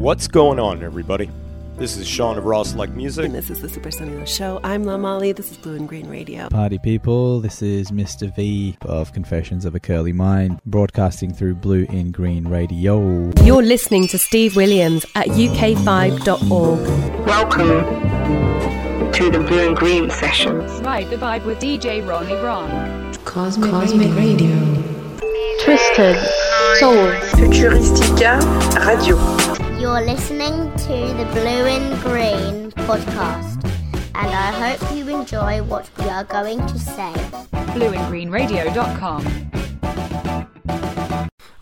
What's going on, everybody? This is Sean of Ross Like Music. And this is the Super Sunny Show. I'm La Molly. This is Blue and Green Radio. Party people, this is Mr. V of Confessions of a Curly Mind, broadcasting through Blue and Green Radio. You're listening to Steve Williams at uk5.org. Welcome to the Blue and Green sessions. Ride the vibe with DJ Ronnie Ron. Cosmic, Cosmic Radio. Twisted Souls. Futuristica Radio. You're listening to the Blue and Green podcast, and I hope you enjoy what we are going to say. BlueandGreenRadio.com.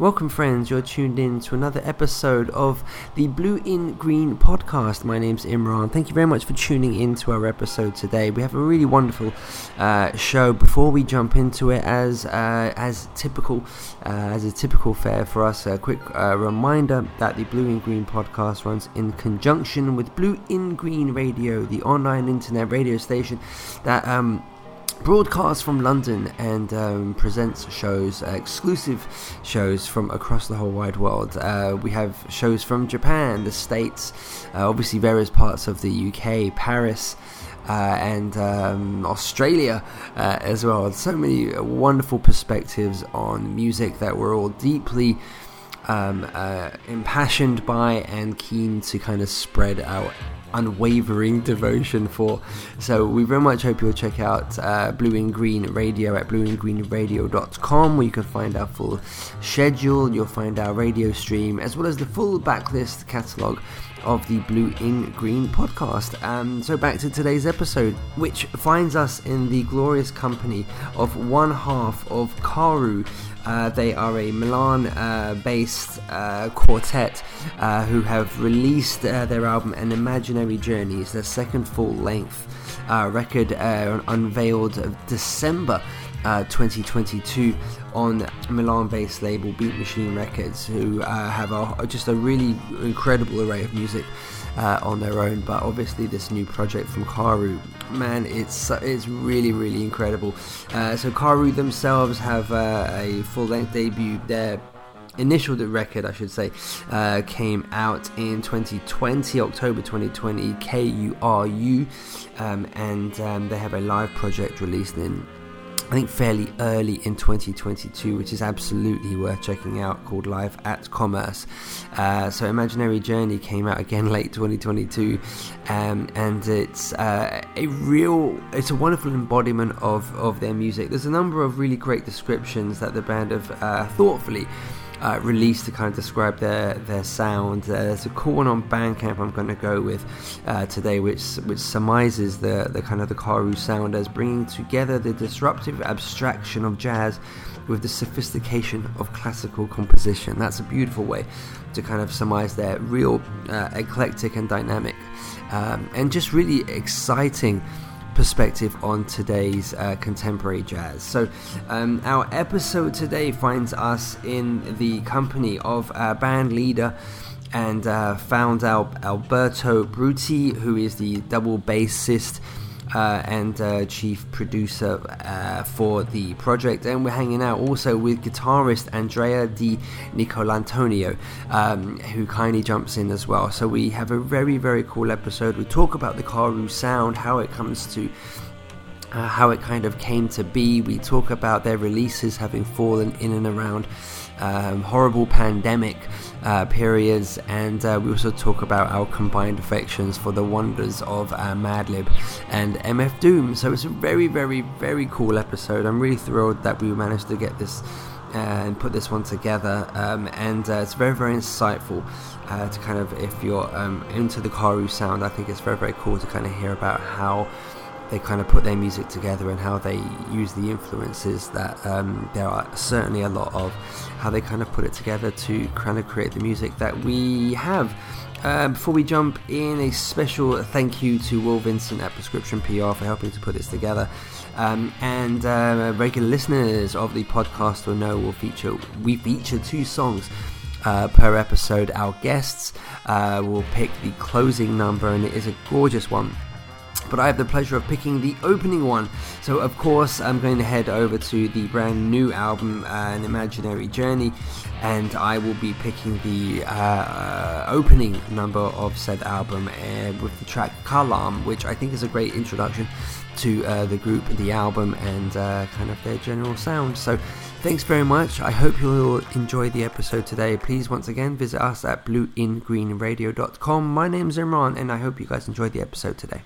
Welcome, friends. You're tuned in to another episode of the Blue in Green podcast. My name's Imran. Thank you very much for tuning in to our episode today. We have a really wonderful uh, show. Before we jump into it, as uh, as typical, uh, as a typical fare for us, a quick uh, reminder that the Blue in Green podcast runs in conjunction with Blue in Green Radio, the online internet radio station that. Um, broadcasts from London and um, presents shows, uh, exclusive shows from across the whole wide world. Uh, we have shows from Japan, the States, uh, obviously various parts of the UK, Paris. Uh, and um, Australia uh, as well. So many wonderful perspectives on music that we're all deeply um, uh, impassioned by and keen to kind of spread out unwavering devotion for. So we very much hope you'll check out uh, Blue and Green Radio at blueandgreenradio.com where you can find our full schedule, you'll find our radio stream, as well as the full backlist catalogue of the Blue in Green podcast. Um, so back to today's episode, which finds us in the glorious company of one half of Karu. Uh, they are a Milan uh, based uh, quartet uh, who have released uh, their album An Imaginary Journey. It's their second full length uh, record unveiled December. 2022 on Milan-based label Beat Machine Records, who have a, just a really incredible array of music uh, on their own. But obviously, this new project from Karu, man, it's it's really really incredible. Uh, so Karu themselves have uh, a full length debut. Their initial record, I should say, uh, came out in 2020, October 2020, KURU, um, and um, they have a live project released in I think fairly early in 2022, which is absolutely worth checking out, called Live at Commerce. Uh, so, Imaginary Journey came out again late 2022, um, and it's uh, a real, it's a wonderful embodiment of, of their music. There's a number of really great descriptions that the band have uh, thoughtfully uh, released to kind of describe their their sound. Uh, there's a cool one on Bandcamp I'm going to go with uh, today, which which surmises the the kind of the Karu sound as bringing together the disruptive abstraction of jazz with the sophistication of classical composition. That's a beautiful way to kind of surmise their real uh, eclectic and dynamic, um, and just really exciting perspective on today's uh, contemporary jazz. So, um, our episode today finds us in the company of a band leader and uh, found out Alberto Bruti, who is the double bassist uh, and uh, chief producer uh, for the project. And we're hanging out also with guitarist Andrea Di Nicolantonio, um, who kindly jumps in as well. So we have a very, very cool episode. We talk about the Karu sound, how it comes to. Uh, how it kind of came to be. We talk about their releases having fallen in and around um, horrible pandemic uh, periods, and uh, we also talk about our combined affections for the wonders of uh, Madlib and MF Doom. So it's a very, very, very cool episode. I'm really thrilled that we managed to get this uh, and put this one together, um, and uh, it's very, very insightful. Uh, to kind of, if you're um, into the Karu sound, I think it's very, very cool to kind of hear about how they kind of put their music together and how they use the influences that um, there are certainly a lot of, how they kind of put it together to kind of create the music that we have. Uh, before we jump in, a special thank you to Will Vincent at Prescription PR for helping to put this together. Um, and uh, regular listeners of the podcast will know we'll feature we feature two songs uh, per episode. Our guests uh, will pick the closing number, and it is a gorgeous one but I have the pleasure of picking the opening one. So, of course, I'm going to head over to the brand new album, uh, An Imaginary Journey, and I will be picking the uh, opening number of said album uh, with the track Kalam, which I think is a great introduction to uh, the group, the album, and uh, kind of their general sound. So, thanks very much. I hope you'll enjoy the episode today. Please, once again, visit us at blueingreenradio.com. My name's Imran, and I hope you guys enjoyed the episode today.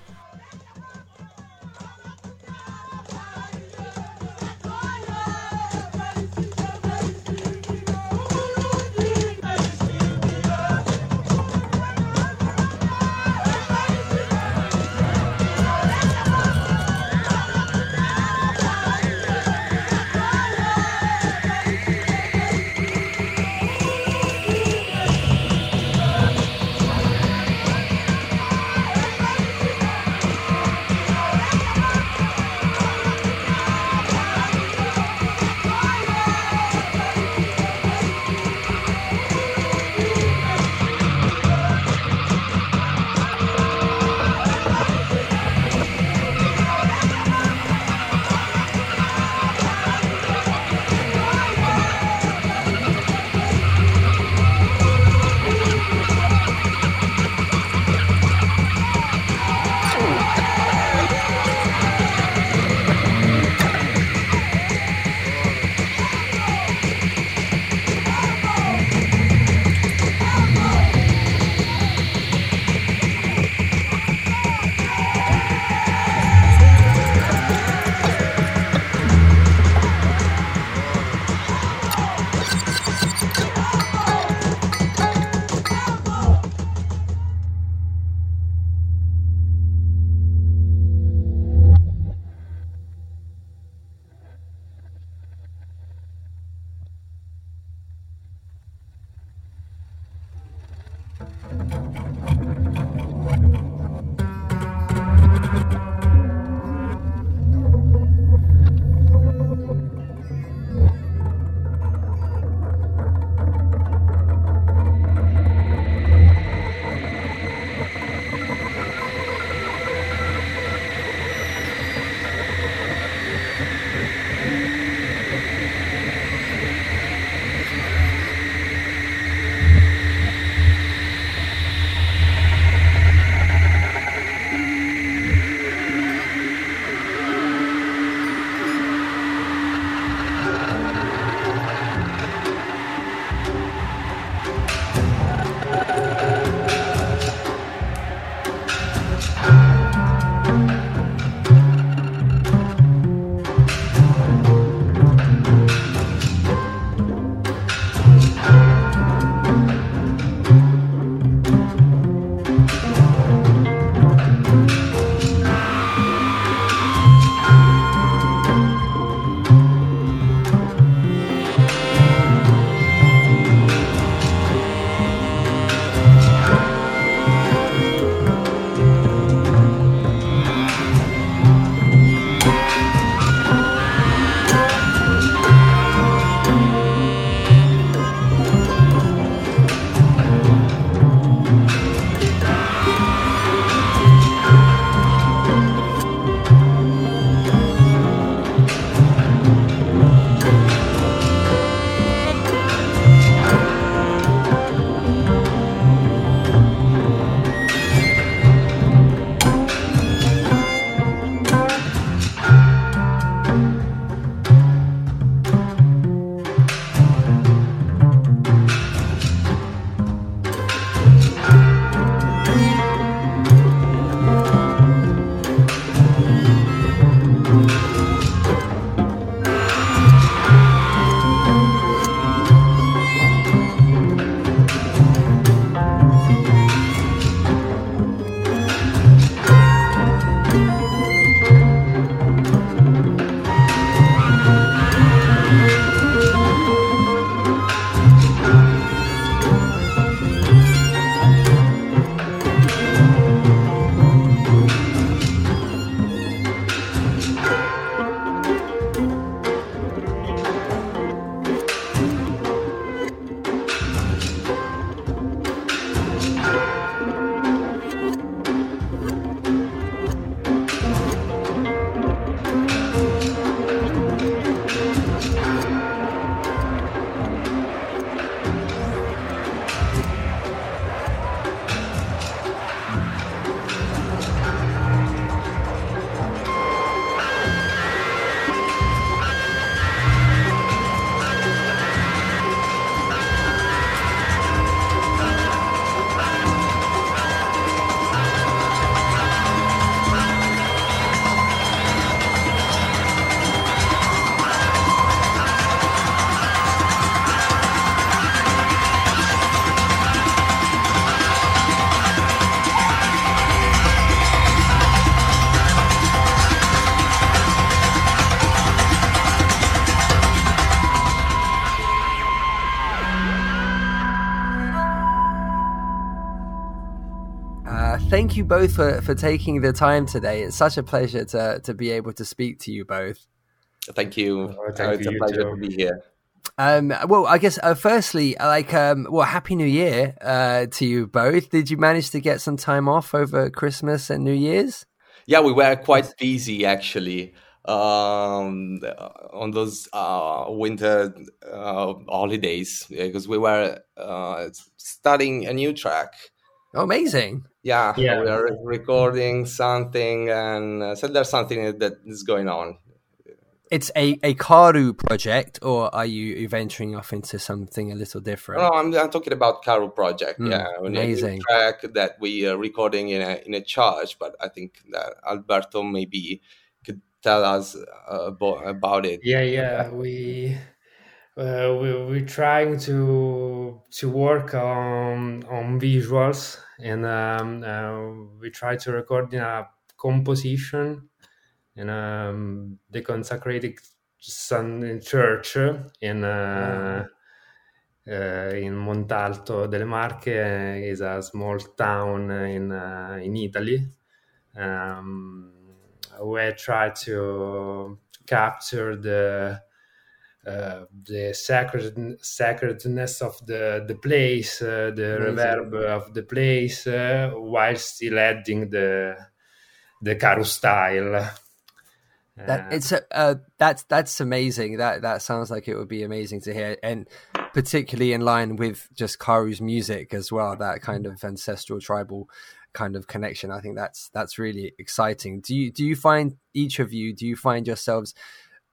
Thank you both for, for taking the time today. It's such a pleasure to, to be able to speak to you both. Thank you. Oh, thank it's you, a pleasure too. to be here. Um, well, I guess uh, firstly, like, um, well, happy New Year uh, to you both. Did you manage to get some time off over Christmas and New Year's? Yeah, we were quite busy actually um, on those uh, winter uh, holidays because we were uh, studying a new track. Oh, amazing! Yeah, Yeah. we are recording something, and uh, so there's something that is going on. It's a, a Karu project, or are you venturing off into something a little different? No, I'm, I'm talking about Karu project. Mm, yeah, a amazing. track that we are recording in a in a charge. But I think that Alberto maybe could tell us uh, about, about it. Yeah, yeah. We uh, we we're trying to to work on on visuals, and um, uh, we try to record in a composition in um, the consecrated Sun church in. Uh, uh, in Montalto delle Marche is a small town in uh, in Italy. Um, we try to capture the uh, the sacred sacredness of the the place, uh, the Amazing. reverb of the place, uh, while still adding the the Karu style. That Uh, it's a, uh, that's that's amazing. That that sounds like it would be amazing to hear, and particularly in line with just Karu's music as well. That kind of ancestral tribal kind of connection. I think that's that's really exciting. Do you do you find each of you? Do you find yourselves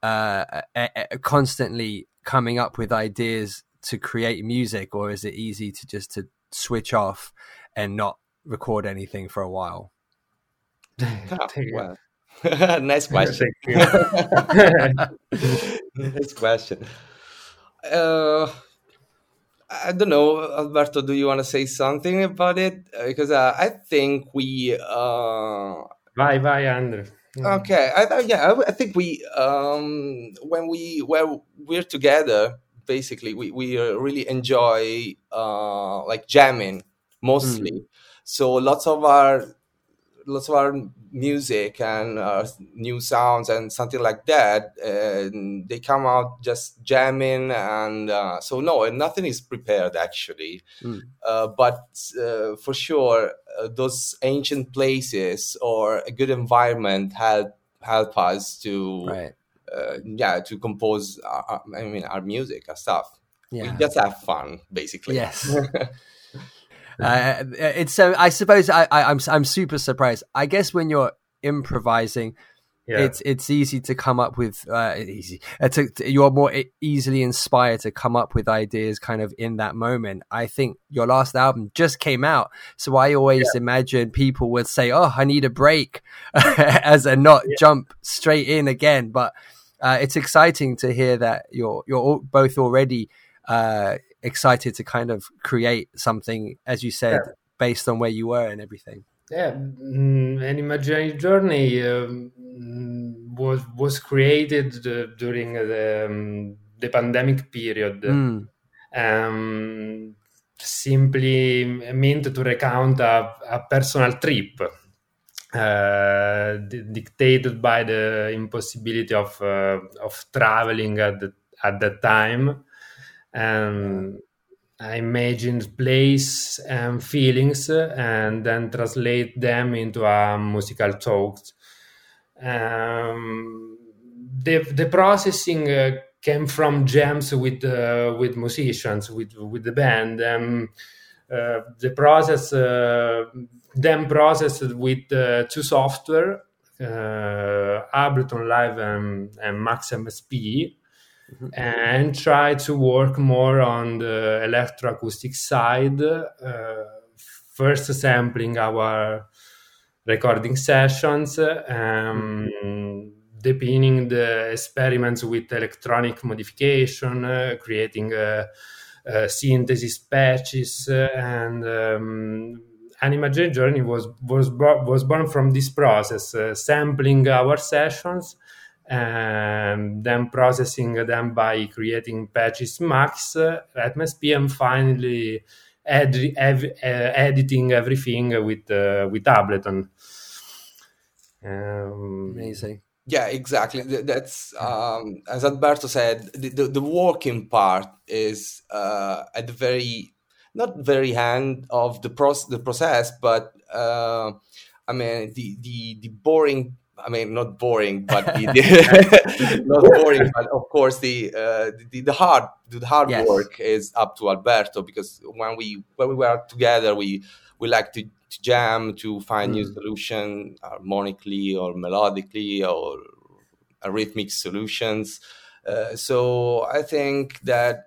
uh, a, a- constantly coming up with ideas to create music, or is it easy to just to switch off and not record anything for a while? Thank well, nice question. Nice question. Uh, I don't know, Alberto. Do you want to say something about it? Uh, Because uh, I think we. Uh, Vai, vai, Andrew. Okay, I, I, yeah, I, I think we. Um, when we were we're together, basically, we we uh, really enjoy uh, like jamming mostly. So lots of our lots of our music and uh, new sounds and something like that and they come out just jamming and uh, so no and nothing is prepared actually Mm. uh, but uh, for sure uh, those ancient places or a good environment help help us to Right. uh, yeah to compose our, our- i mean our music our stuff Yeah. we just have fun basically Yes. uh, it's so. I suppose I, I, I'm I'm super surprised. I guess when you're improvising, Yeah. it's it's easy to come up with uh, easy. Uh, to, to- you're more easily inspired to come up with ideas kind of in that moment. I think your last album just came out, so I always imagine people would say, "Oh, I need a break," as a not jump straight in again. But uh, it's exciting to hear that you're you're all, both already uh, excited to kind of create something, as you said, based on where you were and everything. Yeah, mm, an imaginary journey um, was was created uh, during the um, the pandemic period. Mm. Um, simply meant to recount a, a personal trip uh, di- dictated by the impossibility of uh, of traveling at the, at that time. And I imagined place and feelings uh, and then translate them into a musical talk. Um, the the processing uh, came from jams with uh, with musicians with with the band. Um, uh, the process uh, then processed with uh, two software, uh, Ableton Live and, and Max MSP and try to work more on the electroacoustic side, uh, first sampling our recording sessions, um, deepening the experiments with electronic modification, uh, creating uh, synthesis patches, and um, Journey was was bro- was born from this process, uh, sampling our sessions and then processing them by creating patches max at MSP and finally ed- ev- uh, editing everything with uh, with Ableton. Um, Amazing. Yeah, exactly. That's um, as Alberto said. The, the, the working part is uh, at the very not very end of the process, the process, but uh, I mean the, the the boring. I mean, not boring, but the, not boring, but of course the uh, the, the hard the hard Yes. work is up to Alberto because when we when we were together, we we like to, to jam to find new Mm. solution harmonically or melodically or rhythmic solutions. Uh, so I think that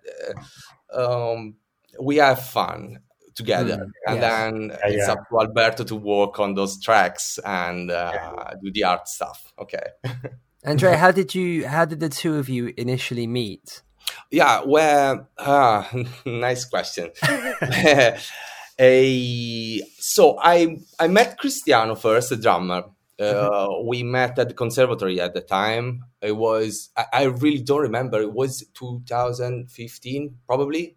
uh, um, we have fun together, Mm, and yes. then Yeah, it's yeah. up to Alberto to work on those tracks and uh, do the art stuff. Okay. andre how did you? How did the two of you initially meet? Yeah, well, ah, nice question. a, so I I met Cristiano first, the drummer. Uh, We met at the conservatory at the time. It was I, I really don't remember. It was 2015, probably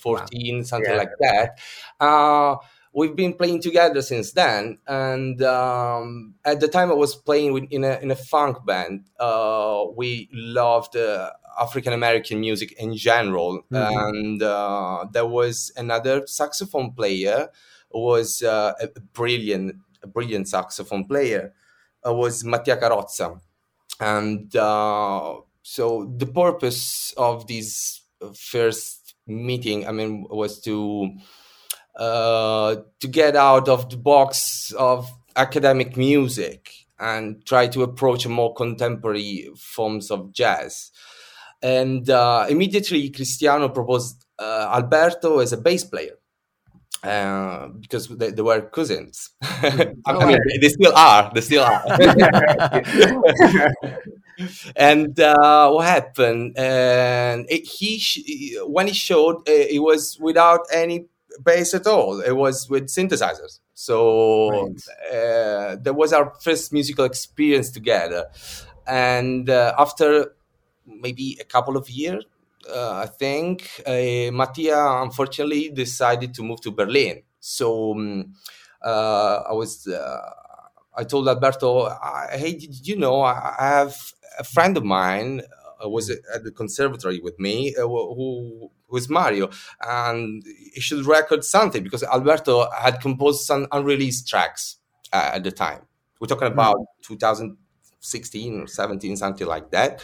14, something Yeah. like that. Uh, we've been playing together since then, and um, at the time I was playing with, in a in a funk band. Uh, we loved uh, African American music in general, and uh, there was another saxophone player who was uh, a brilliant, a brilliant saxophone player. Uh, was Mattia Carozza. and uh, so the purpose of this first meeting, I mean, was to uh, to get out of the box of academic music and try to approach more contemporary forms of jazz. And uh, immediately, Cristiano proposed uh, Alberto as a bass player. Uh, because they, they were cousins. I mean, they, they still are. They still are. and uh, what happened? And it, he, sh- when he showed, uh, it was without any bass at all. It was with synthesizers. So uh, that was our first musical experience together. And uh, after maybe a couple of years, uh, I think uh, Mattia unfortunately decided to move to Berlin. So um, uh, I was. Uh, I told Alberto, I, "Hey, did you know I have a friend of mine uh, was at the conservatory with me uh, who is Mario, and he should record something because Alberto had composed some unreleased tracks uh, at the time. We're talking about 2016 or 17, something like that.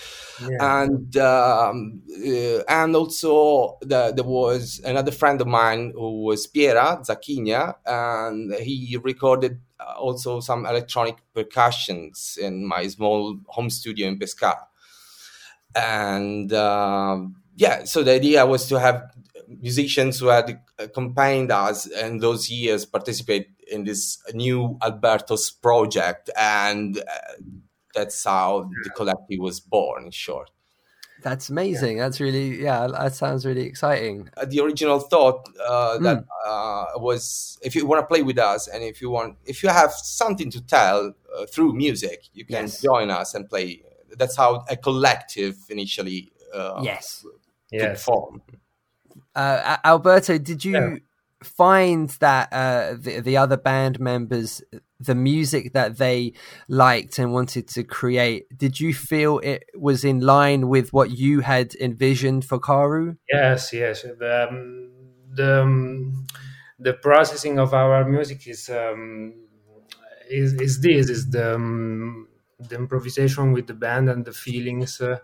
And um, uh, and also the, there was another friend of mine who was Piera Zacchigna, and he recorded uh, also some electronic percussions in my small home studio in Pescara. And um, yeah, so the idea was to have musicians who had accompanied us in those years participate in this new Alberto's project, and uh, that's how the collective was born. In short. That's amazing. That's really yeah. That sounds really exciting. Uh, the original thought uh, that uh, was if you want to play with us and if you want if you have something to tell uh, through music you can Yes. join us and play that's how a collective initially uh, Yes. Yes. form Uh, Alberto, did you find that uh, the, the other band members, the music that they liked and wanted to create, did you feel it was in line with what you had envisioned for Karu? Yes, yes. The um, the, um, the processing of our music is um, is, is this is the um, the improvisation with the band and the feelings uh,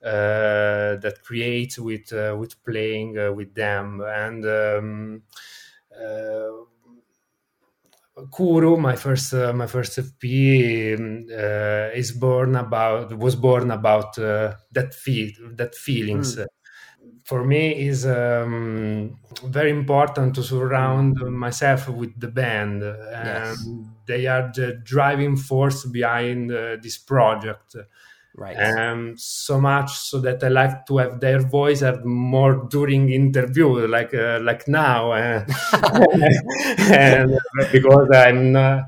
that creates with uh, with playing uh, with them and. Um, uh, Kuru, my first uh, my first FP um, uh, is born about was born about uh, that feel that feelings. For me, is um, very important to surround myself with the band, and they are the driving force behind uh, this project. Right. Um, so much so that I like to have their voice have more during interview, like uh, like now, uh, and because I'm uh,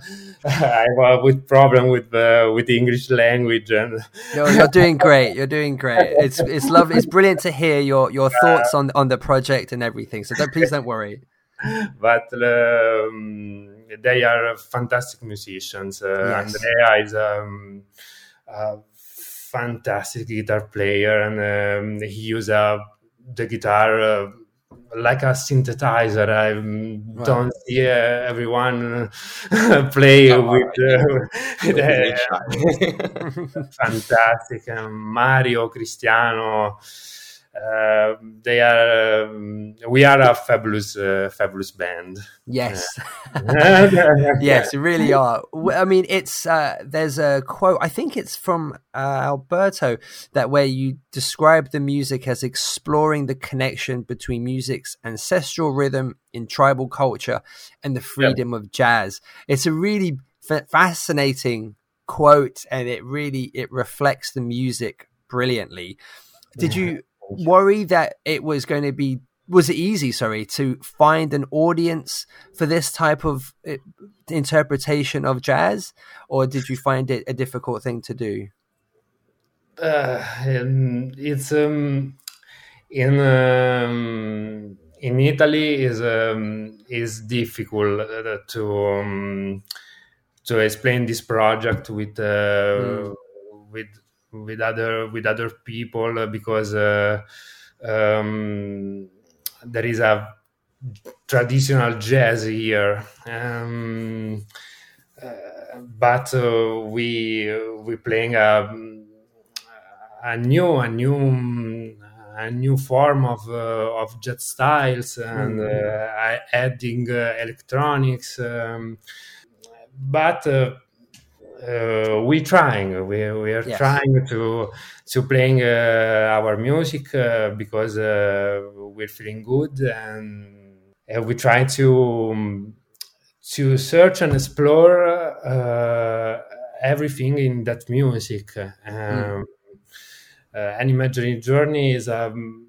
I have with problem with uh, with English language and You're, you're doing great. You're doing great. It's it's lovely. It's brilliant to hear your your thoughts on on the project and everything. So don't please don't worry. but um, they are fantastic musicians. Uh, Yes. Andrea is um, a fantastic guitar player, and um, he uses uh, the guitar. Uh, like a synthesizer, I um, don't see uh, everyone uh, play Oh, with, with, fantastic. Mario, Cristiano, they are. Um, we are a fabulous, uh, fabulous band. Yes. Yes, you really are. i mean, it's uh, there's a quote. I think it's from uh, Alberto that where you describe the music as exploring the connection between music's ancestral rhythm in tribal culture and the freedom of jazz. It's a really fa- fascinating quote, and it really it reflects the music brilliantly. Did you worry that it was going to be was it easy sorry to find an audience for this type of uh, interpretation of jazz? Or did you find it a difficult thing to do? Uh, it's um, in um, in Italy is um, is difficult uh, to um, to explain this project with uh, with with other with other people uh, because uh, um, there is a traditional jazz here. Um, uh, but uh, we we playing a a new a new a new form of uh, of jazz styles and uh, adding uh, electronics um, but uh, we trying we, we are Yes. trying to to playing uh, our music uh, because uh, we're feeling good and we try to um, to search and explore uh, everything in that music. Um, uh, An Imaginary Journey is um,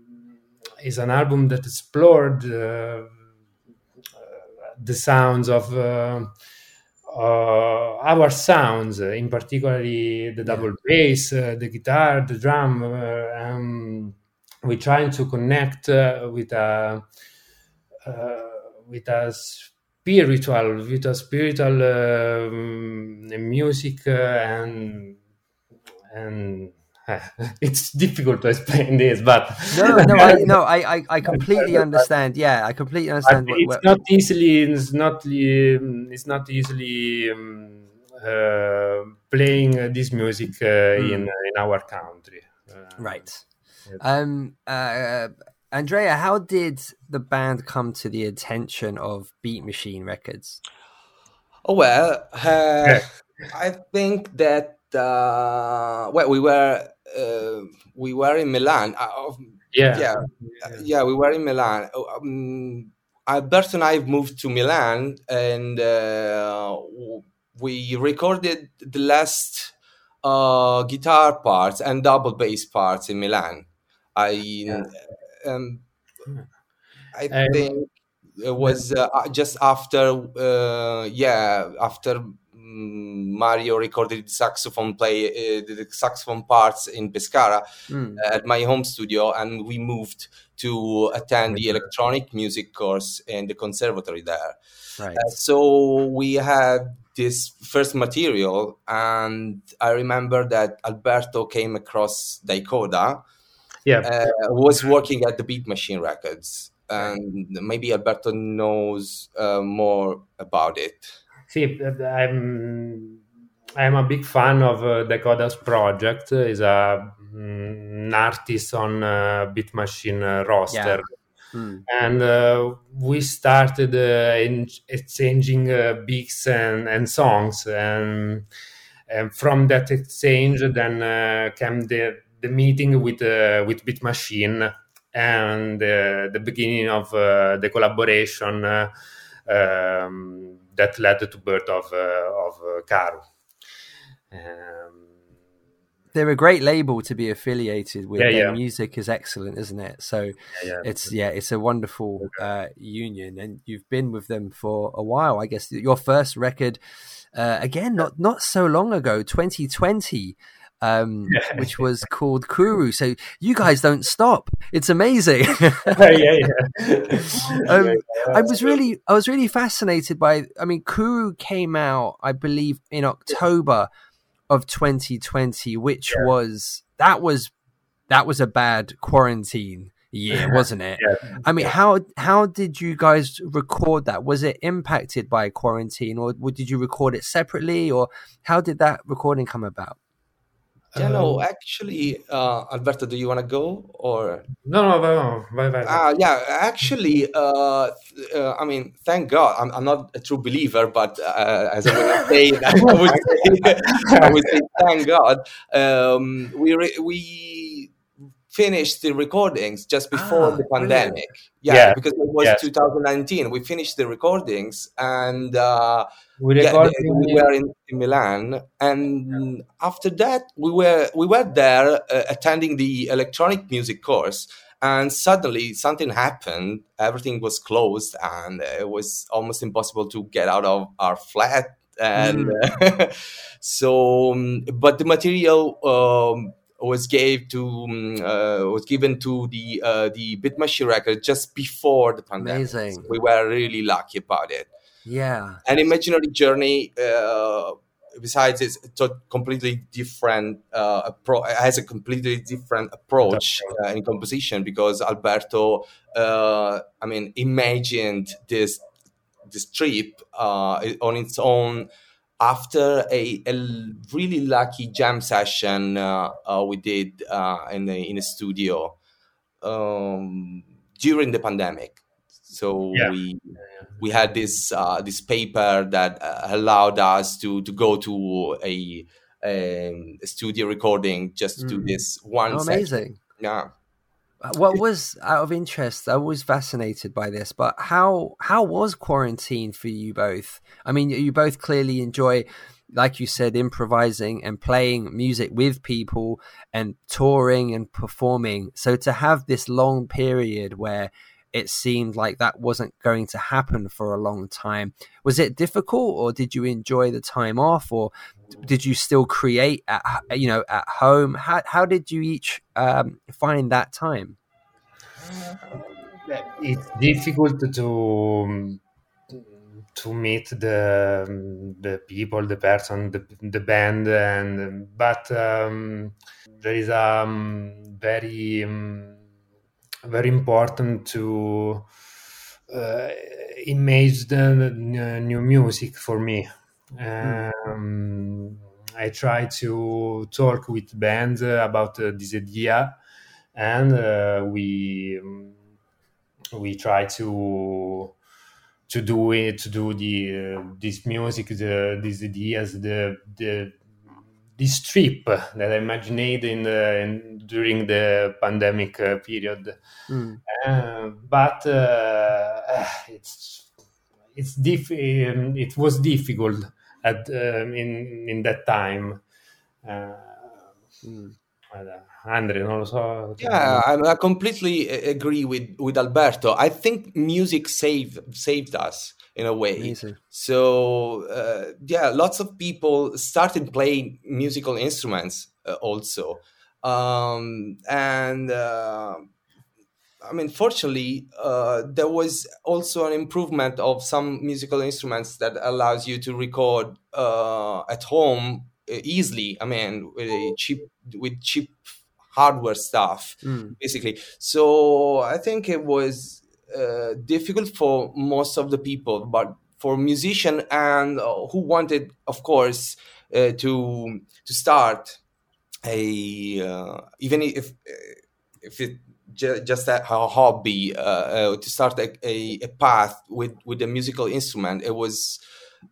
is an album that explored uh, the sounds of uh, our sounds, in particularly the double bass, uh, the guitar, the drum. Uh, um, we're trying to connect uh, with a uh, with a spiritual, with a spiritual um, music and and it's difficult to explain this, but no no I, no I, I i completely understand. Yeah i completely understand what, it's what- not easily it's not um, it's not easily um, uh, playing uh, this music uh, in in our country. Uh, right. um uh andrea how did the band come to the attention of beat machine records? Oh well, uh, I think that uh, well we were uh, we were in Milan. Uh, of- Yeah. yeah, uh, yeah, we were in Milan. Oh, Um, Alberto and I moved to Milan, and uh, we recorded the last uh, guitar parts and double bass parts in Milan. I um, I Um, think it was uh, just after uh, yeah after Mario recorded the saxophone play uh, the saxophone parts in Pescara Mm. at my home studio and we moved to attend the electronic music course in the conservatory there. Right. Uh, so we had this first material and I remember that Alberto came across Daikoda yeah. uh, was working at the Beat Machine Records, and maybe Alberto knows uh, more about it. See, I'm I'm a big fan of uh, Dakota's project. He's a mm, an artist on uh, Beat Machine uh, roster. Mm. And uh, we started uh, in exchanging uh, beats and, and songs, and, and from that exchange, then uh, came the, the meeting with uh, with Beat Machine and uh, the beginning of uh, the collaboration um, that led to birth of uh, of uh, Karu. Um, they're a great label to be affiliated with. Yeah, Their yeah. music is excellent, isn't it? So yeah. it's yeah, it's a wonderful uh, union, and you've been with them for a while. I guess your first record, uh, again, not not so long ago, 2020. Um, which was called Kuru. So you guys don't stop. It's amazing. yeah, yeah. um, Yeah, I was really, I was really fascinated by. I mean, Kuru came out, I believe, in October of 2020, which was that was that was a bad quarantine year, wasn't it? Yeah. I mean, how how did you guys record that? Was it impacted by quarantine, or did you record it separately, or how did that recording come about? Yeah, no, Um, actually, uh, Alberto, do you want to go or? no, no, no, vai, vai, vai. Uh, yeah, actually, uh, th- uh, I mean, thank God, I'm, I'm not a true believer, but uh, as I would say, I would say, I would say thank God. Um, we re- we finished the recordings just before Ah, the brilliant. pandemic. Yeah, Yeah, because it was yes. 2019. We finished the recordings and. We recorded the- we were in, in Milan, and after that we were we were there uh, attending the electronic music course, and suddenly something happened. Everything was closed, and it was almost impossible to get out of our flat. And uh, so, um, but the material. Um, was gave to um, uh, was given to the uh, the Beat Machine record just before the pandemic. Amazing. So we were really lucky about it Yeah, an imaginary journey uh, besides it's a completely different uh, appro- has a completely different approach uh, in composition because alberto uh, i mean imagined this this trip uh, on its own after a, a really lucky jam session uh, uh, we did uh, in a, in a studio um, during the pandemic so Yeah. we we had this uh, this paper that uh, allowed us to to go to a, um, a studio recording just to do Mm. this one oh, amazing. Yeah. What was out of interest? I was fascinated by this, but how how was quarantine for you both? I mean, you both clearly enjoy, like you said, improvising and playing music with people and touring and performing. So to have this long period where it seemed like that wasn't going to happen for a long time, was it difficult, or did you enjoy the time off, or did you still create at you know at home? How how did you each um, find that time? it's difficult to to meet the the people, the person, the, the band, and but um, there is a um, very um, very important to uh, image the new music for me. Um, I try to talk with bands about uh, this idea, and uh, we we try to to do it to do the uh, this music the these ideas the the this trip that I imagined in, the, in during the pandemic uh, period Mm. uh, but uh, it's it's diff- um, it was difficult at um, in in that time uh, Mm. Andre non lo so Yeah, I, I completely agree with, with Alberto. I think music saved saved us in a way. Amazing. So uh, yeah, lots of people started playing musical instruments uh, also, um, and uh, I mean, fortunately, uh, there was also an improvement of some musical instruments that allows you to record uh, at home uh, easily. I mean, with a cheap with cheap hardware stuff Mm. basically. So I think it was uh, difficult for most of the people, but for musician and uh, who wanted, of course, uh, to to start a uh, even if if it ju- just a, a hobby uh, uh, to start a, a, a path with with a musical instrument, it was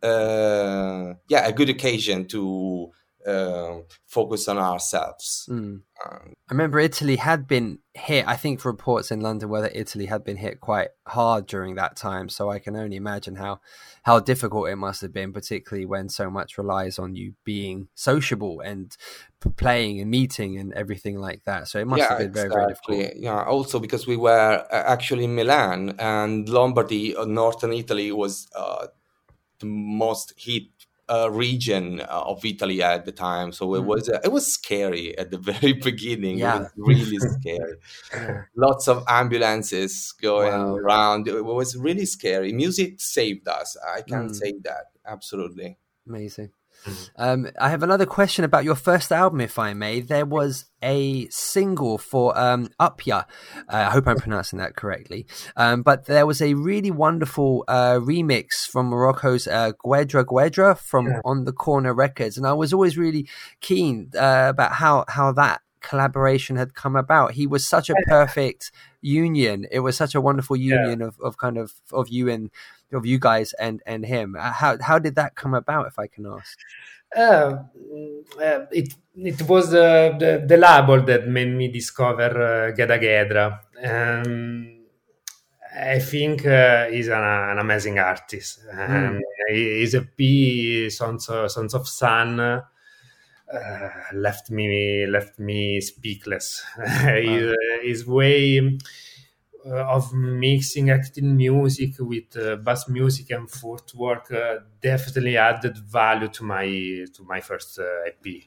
uh, yeah a good occasion to uh, focus on ourselves. Mm. Um, I remember Italy had been hit. I think reports in London were that Italy had been hit quite hard during that time. So I can only imagine how how difficult it must have been, particularly when so much relies on you being sociable and playing and meeting and everything like that. So it must have been very very difficult. Yeah, also because we were uh, actually in Milan and Lombardy, uh, northern Italy, was uh, the most hit uh, region of Italy at the time, so it Mm. was uh, it was scary at the very beginning. Yeah. It was really scary. Lots of ambulances going Wow. around. It was really scary. Music saved us. I can Mm. say that absolutely. Amazing. Um, I have another question about your first album, if I may. There was a single for um, Upya. Uh, I hope I'm pronouncing that correctly. Um, but there was a really wonderful uh, remix from Morocco's uh, Guedra Guedra from Yeah. On the Corner Records, and I was always really keen uh, about how how that collaboration had come about. He was such a perfect union. It was such a wonderful union of, of kind of of you and of you guys and and him. Uh, How how did that come about, if I can ask? Uh, mm, uh, it it was uh, the the label that made me discover uh, Guedra. Um, I think uh, he's an, an amazing artist. Um, His EP, Sons of, Sons of Sun, uh, left me left me speechless. his, his way uh, of mixing acting music with uh, bass music and footwork uh, definitely added value to my to my first uh, EP.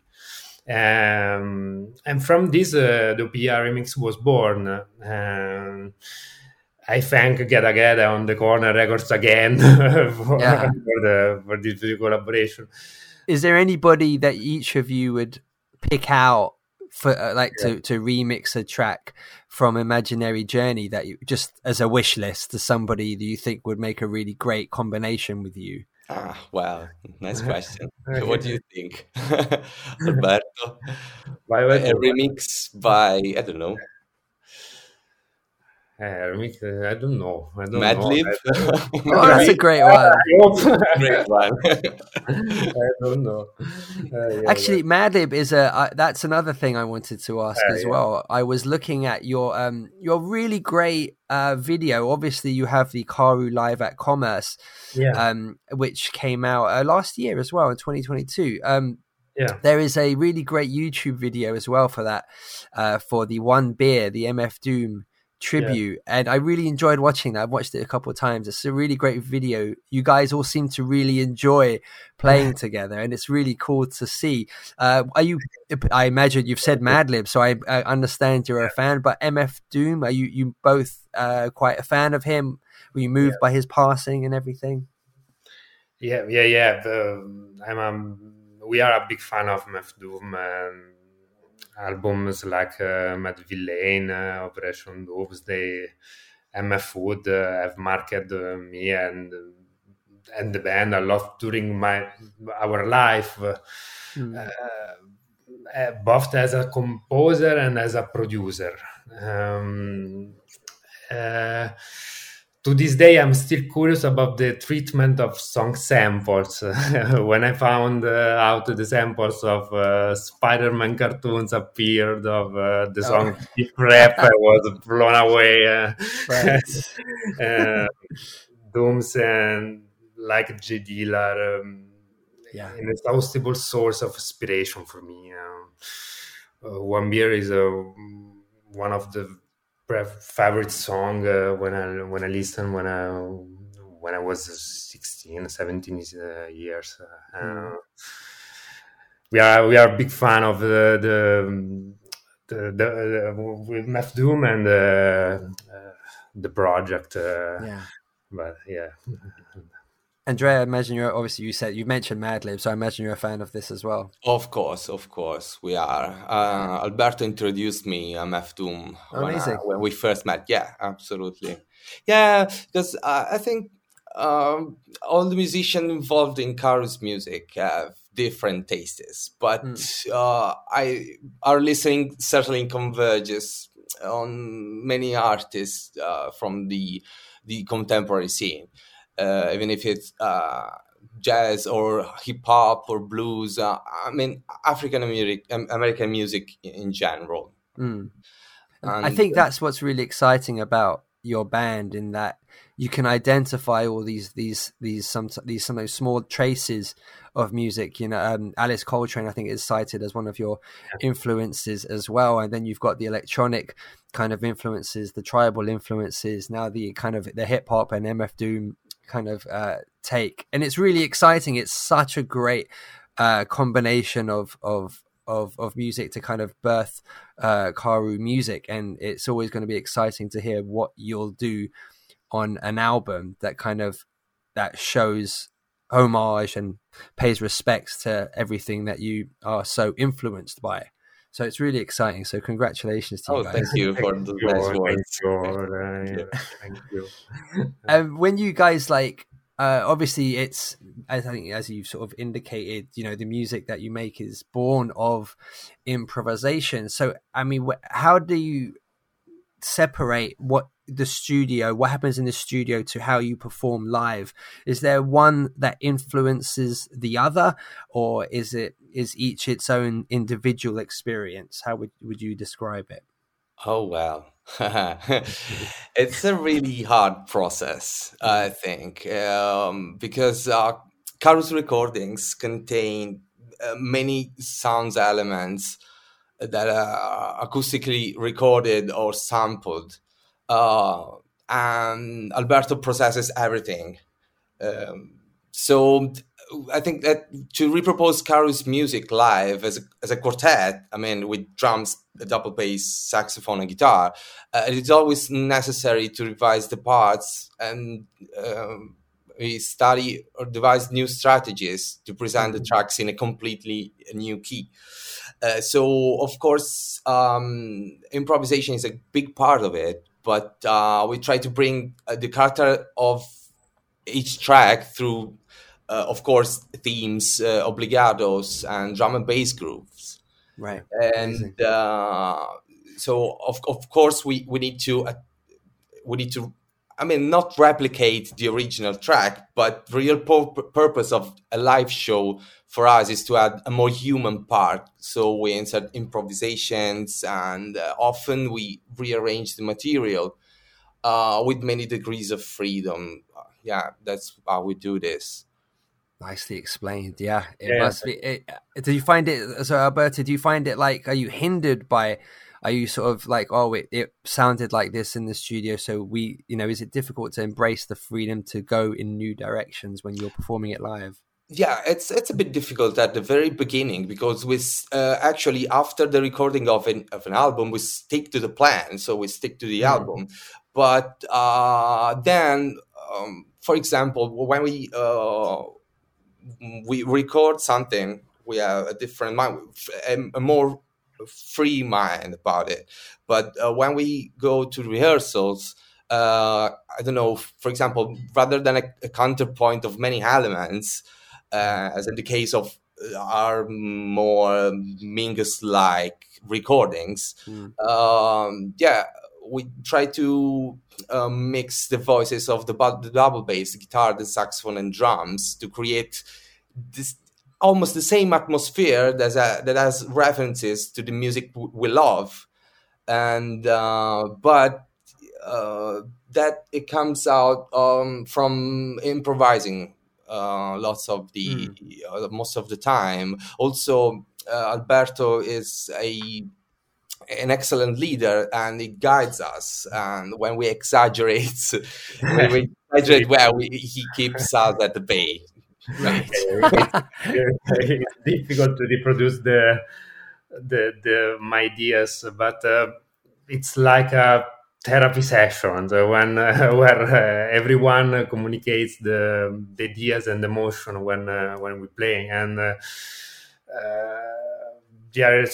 Um, and from this, uh, the PR remix was born. Um, I thank Guedra Guedra on the corner records again for, Yeah. for the for this collaboration. Is there anybody that each of you would pick out for uh, like to to remix a track from Imaginary Journey that you just as a wish list to somebody that you think would make a really great combination with you? Ah, wow, nice question. Okay. What do you think, Alberto? By A remix by I don't know Uh, uh, I don't know. I don't Madlib. know. Oh, that's a great one. I. Great one. I don't know. Uh, yeah, Actually, Madlib is a uh, that's another thing I wanted to ask Yeah, as yeah. well. I was looking at your um your really great uh video. Obviously, you have the Karu live at Commerce, yeah, um, which came out uh, last year as well in 2022. Um, yeah. there is a really great YouTube video as well for that, uh, for the One Beer, the MF Doom tribute, and I really enjoyed watching that. I've watched it a couple of times. It's a really great video. You guys all seem to really enjoy playing together, and it's really cool to see. Uh, are you? I imagine you've said Madlib, so I, I understand you're a fan. But MF Doom, are you you both uh, quite a fan of him? Were you moved by his passing and everything? Yeah, yeah, yeah. The, I'm a, we are a big fan of mf Doom and albums like uh, Madvillain, uh, Operation Doomsday, MM..Food uh, have marked uh, me and and the band a lot during my our life, uh, both as a composer and as a producer. Um, uh, to this day, I'm still curious about the treatment of song samples. when I found uh, out the samples of uh, Spider-Man cartoons appeared of uh, the song Deep Rap, I was blown away. Uh, uh, Dooms and like J. Dilla, um, Yeah. an inexhaustible source of inspiration for me. Uh, uh, One Beer is uh, one of the favorite song uh, when I when I listen when I when I was 16, 17 uh, years. Uh, We are we are a big fan of the the the, the, with MF Doom and uh, uh, the project. Uh, Yeah. But yeah. Andrea, I imagine you're obviously you said you mentioned Madlib, so I imagine you're a fan of this as well. Of course, of course, we are. Uh, Alberto introduced me, MF Doom, when, uh, when we first met. Yeah, absolutely. Yeah, because uh, I think um, all the musicians involved in Karu's music have different tastes, but uh, I our listening certainly converges on many artists uh, from the the contemporary scene, uh, even if it's uh, jazz or hip hop or blues. Uh, I mean, African American American music in general. Mm. I think uh, that's what's really exciting about your band in that you can identify all these these these some these some of those small traces of music. You know, um, Alice Coltrane, I think, is cited as one of your influences as well. And then you've got the electronic kind of influences, the tribal influences, now the kind of the hip hop and MF Doom kind of uh, take, and it's really exciting. It's such a great uh, combination of of of of music to kind of birth uh, Karu music, and it's always going to be exciting to hear what you'll do on an album that kind of that shows homage and pays respects to everything that you are so influenced by. So it's really exciting. So congratulations to you Oh, guys. thank you for the you, nice thank words. you, thank you. um, when you guys like uh, obviously it's as i think as you've sort of indicated you know the music that you make is born of improvisation so i mean wh- how do you separate what the studio what happens in the studio to how you perform live? Is there one that influences the other or is it is each its own individual experience? How would, would you describe it? Oh well, it's a really hard process, I think, um, because uh, Karu's recordings contain uh, many sounds elements that are acoustically recorded or sampled, uh, and Alberto processes everything. Um, so I think that to repropose Karu's music live as a, as a quartet, I mean, with drums, a double bass, saxophone, and guitar, uh, it's always necessary to revise the parts and um, we study or devise new strategies to present the tracks in a completely new key. Uh, so, of course, um, improvisation is a big part of it, but uh, we try to bring uh, the character of each track through uh, of course, themes, uh, obligatos, and drum and bass grooves. right And uh, so, of, of course, we, we need to uh, we need to, I mean, not replicate the original track, but the real pur- purpose of a live show for us is to add a more human part. So we insert improvisations, and uh, often we rearrange the material uh, with many degrees of freedom. Yeah, that's how we do this. Nicely explained. Yeah, it Yeah. must be. It, do you find it? So, Alberto, do you find it like? Are you hindered by? Are you sort of like, oh, it, it sounded like this in the studio, so we, you know, is it difficult to embrace the freedom to go in new directions when you're performing it live? Yeah, it's it's a bit difficult at the very beginning because we uh, actually after the recording of an of an album we stick to the plan, so we stick to the Mm. album. But uh, then, um, for example, when we uh, we record something, we have a different mind, a, a more free mind about it. But uh, when we go to rehearsals, uh, I don't know, for example, rather than a, a counterpoint of many elements, uh, as in the case of uh, our more Mingus-like recordings, um, yeah, we try to um, mix the voices of the, the double bass, the guitar, the saxophone, and drums to create this almost the same atmosphere that, uh, that has references to the music we love, and uh, but uh, that it comes out um, from improvising uh, lots of the uh, most of the time. Also, uh, Alberto is a an excellent leader and he guides us. And when we exaggerate, when we exaggerate well, we, he keeps us at the bay. Right. it's difficult to reproduce the the, the my ideas, but uh, it's like a therapy session uh, when uh, where uh, everyone communicates the, the ideas and emotion when uh, when we're playing, and uh, uh, they are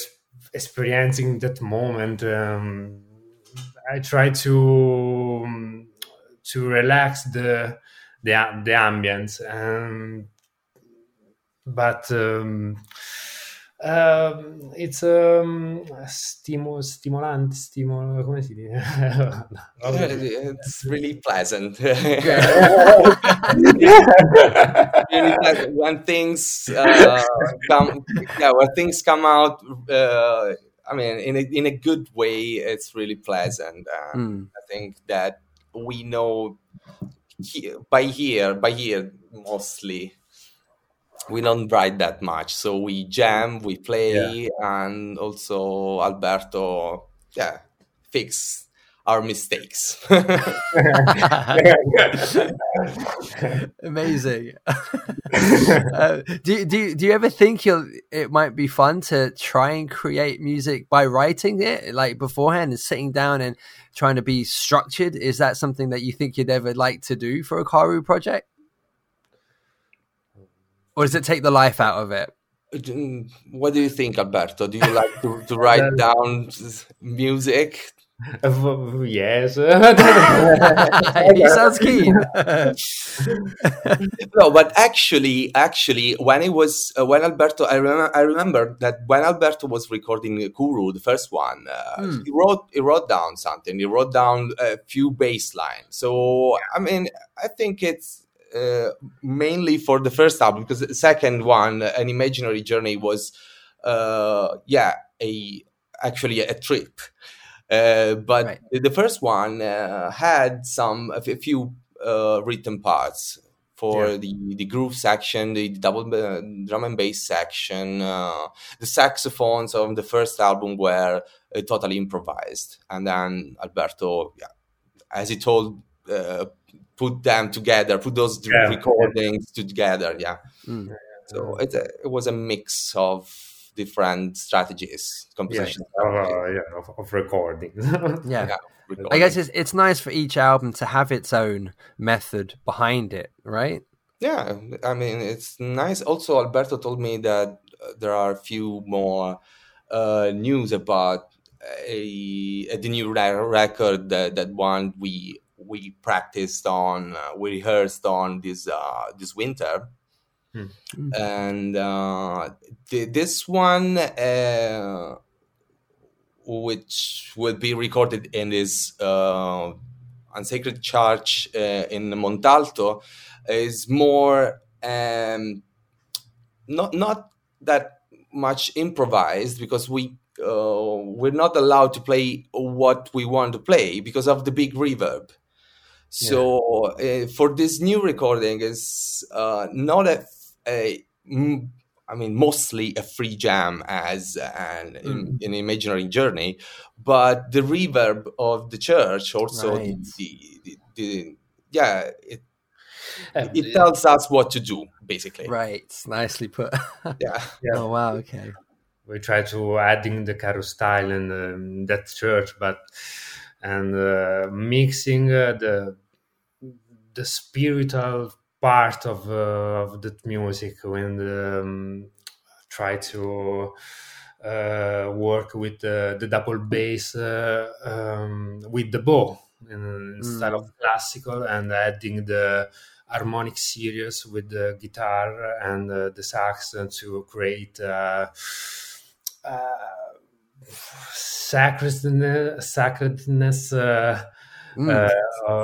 experiencing that moment. Um, I try to to relax the the the ambience, um, but um, um, it's um, stimo, stimolante, stimolo, come si dice? it's really pleasant. really pleasant. when things uh, come, yeah, when things come out, uh, I mean, in a, in a good way, it's really pleasant. Mm. I think that we know he, by here, by here mostly, we don't write that much. So we jam, we play, and also Alberto, yeah, fix our mistakes. Amazing. uh, do, do, do you ever think you'll, it might be fun to try and create music by writing it like beforehand and sitting down and trying to be structured? Is that something that you think you'd ever like to do for a Karu project? Or does it take the life out of it? What do you think, Alberto? Do you like to, to write down music? yes. he sounds keen. no, but actually, actually, when it was uh, when Alberto, I remember, I remember that when Alberto was recording Karu, the first one, uh, Hmm. he wrote he wrote down something. He wrote down a few bass lines. So I mean, I think it's uh, mainly for the first album because the second one, an imaginary journey, was uh, yeah a actually a trip. Uh, but the- the first one uh, had some a few uh, written parts for Yeah. the the groove section, the double uh, drum and bass section, uh, the saxophones on the first album were uh, totally improvised, and then Alberto, yeah, as he told, uh, put them together, put those Yeah. recordings together, yeah. Mm. So it, uh, it was a mix of different strategies, composition. Uh, yeah, of, of recording. Yeah. Yeah, I guess it's, it's nice for each album to have its own method behind it, right? Yeah, I mean it's nice. Also, Alberto told me that uh, there are a few more uh, news about a, a the new re- record that, that one we we practiced on, uh, we rehearsed on this uh, this winter, Hmm. and uh, the, this one. Uh, which will be recorded in this uh, unsacred church uh, in Montalto, is more um, not not that much improvised because we uh, we're not allowed to play what we want to play because of the big reverb. So uh, for this new recording is uh, not a, a I mean mostly a free jam as an, Mm. an imaginary journey, but the reverb of the church also Right. the, the, the yeah it Uh, it tells us what to do basically Right. Nicely put. yeah Yeah. Oh, wow. Okay. we try to adding the Karu style in um, that church but and uh, mixing uh, the the spiritual part of uh, of that music when um, try to uh, work with the, the double bass uh, um, with the bow in, in style of classical and adding the harmonic series with the guitar and uh, the sax to create uh, uh, sacredness, sacredness uh, Mm.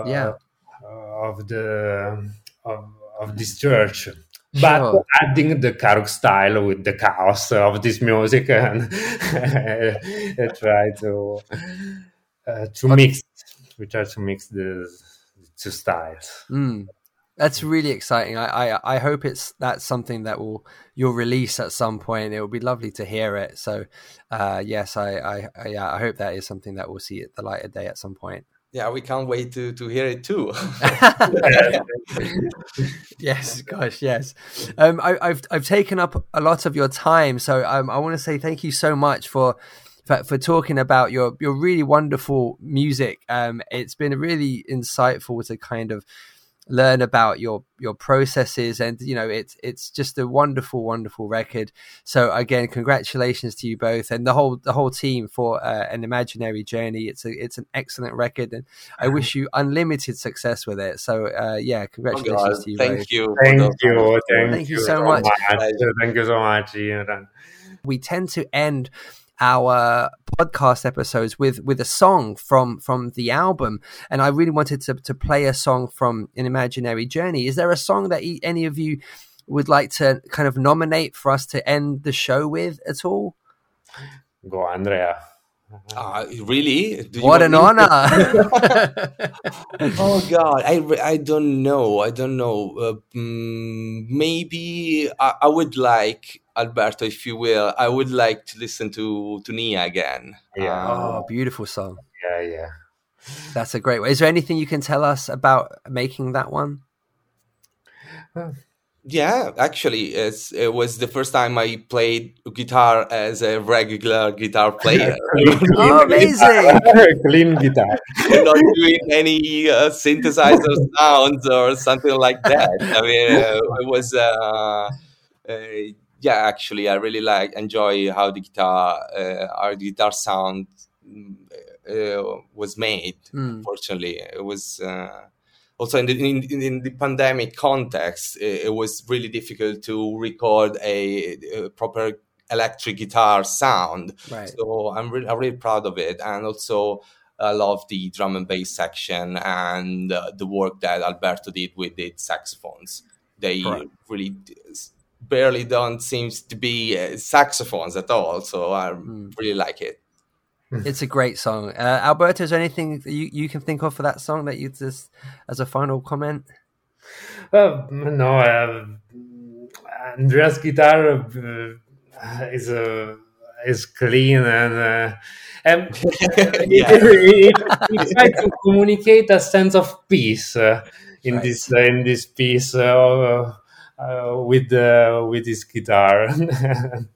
Yeah. of the of, of this church. But Sure. adding the Karu style with the chaos of this music and try to uh, to mix, we try to mix the, the two styles. Mm. That's really exciting. I, I I hope it's that's something that will you'll release at some point. It will be lovely to hear it. So, uh, yes, I, I, I yeah I hope that is something that we'll see at the light of day at some point. Yeah we can't wait to to hear it too yes, gosh, yes. Um, I, I've I've taken up a lot of your time, so um, I want to say thank you so much for. For, for talking about your your really wonderful music, um, it's been really insightful to kind of learn about your your processes, and you know it's it's just a wonderful wonderful record. So again, congratulations to you both and the whole the whole team for uh, an imaginary journey. It's a it's an excellent record, and I wish you unlimited success with it. So uh, yeah, congratulations to you. thank both. you Thank those you, thank, Thank you you so much. Thank you so much, Ian. we tend to end our podcast episodes with with a song from from the album. And i really wanted to to play a song from an imaginary journey. Is there a song that any of you would like to kind of nominate for us to end the show with at all? Go, Andrea. Uh, really? Do what an honor oh God, I, I don't know. I don't know. Uh, mm, maybe I, I would like Alberto, if you will. I would like to listen to to Nia again. Yeah. Uh, oh beautiful song Yeah, yeah. That's a great way. Is there anything you can tell us about making that one? Yeah, actually, it's, it was the first time I played guitar as a regular guitar player. oh, amazing! Clean guitar. Not doing any uh, synthesizer sounds or something like that. I mean, uh, it was. Uh, uh, yeah, actually, I really like enjoy how the guitar, uh, our guitar sound uh, was made. Mm. Unfortunately, it was uh, also in the in, in the pandemic context. It, it, was really difficult to record a, a proper electric guitar sound. Right. So I'm really I'm really proud of it, and also. I love the drum and bass section and uh, the work that Alberto did with the saxophones. They really barely don't seems to be uh, saxophones at all. So I Hmm. really like it. It's a great song. Uh, Alberto, is there anything that you, you can think of for that song that you just as a final comment? Uh, no, uh, Andrea's guitar uh, is uh, is clean and uh, and Yeah. it, it, it tries to communicate a sense of peace uh, in Right. this uh, in this piece. Uh, uh, with uh, with his guitar,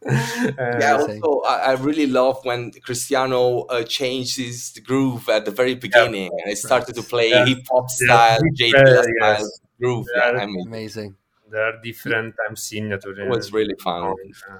Yeah, Uh, also I, I really love when Cristiano uh, changed his groove at the very beginning and he started to play Yeah. hip hop style, hip- J. uh, style yes. groove. Yeah. Yeah, I mean, Amazing. there are different time signatures. it was really fun. Uh,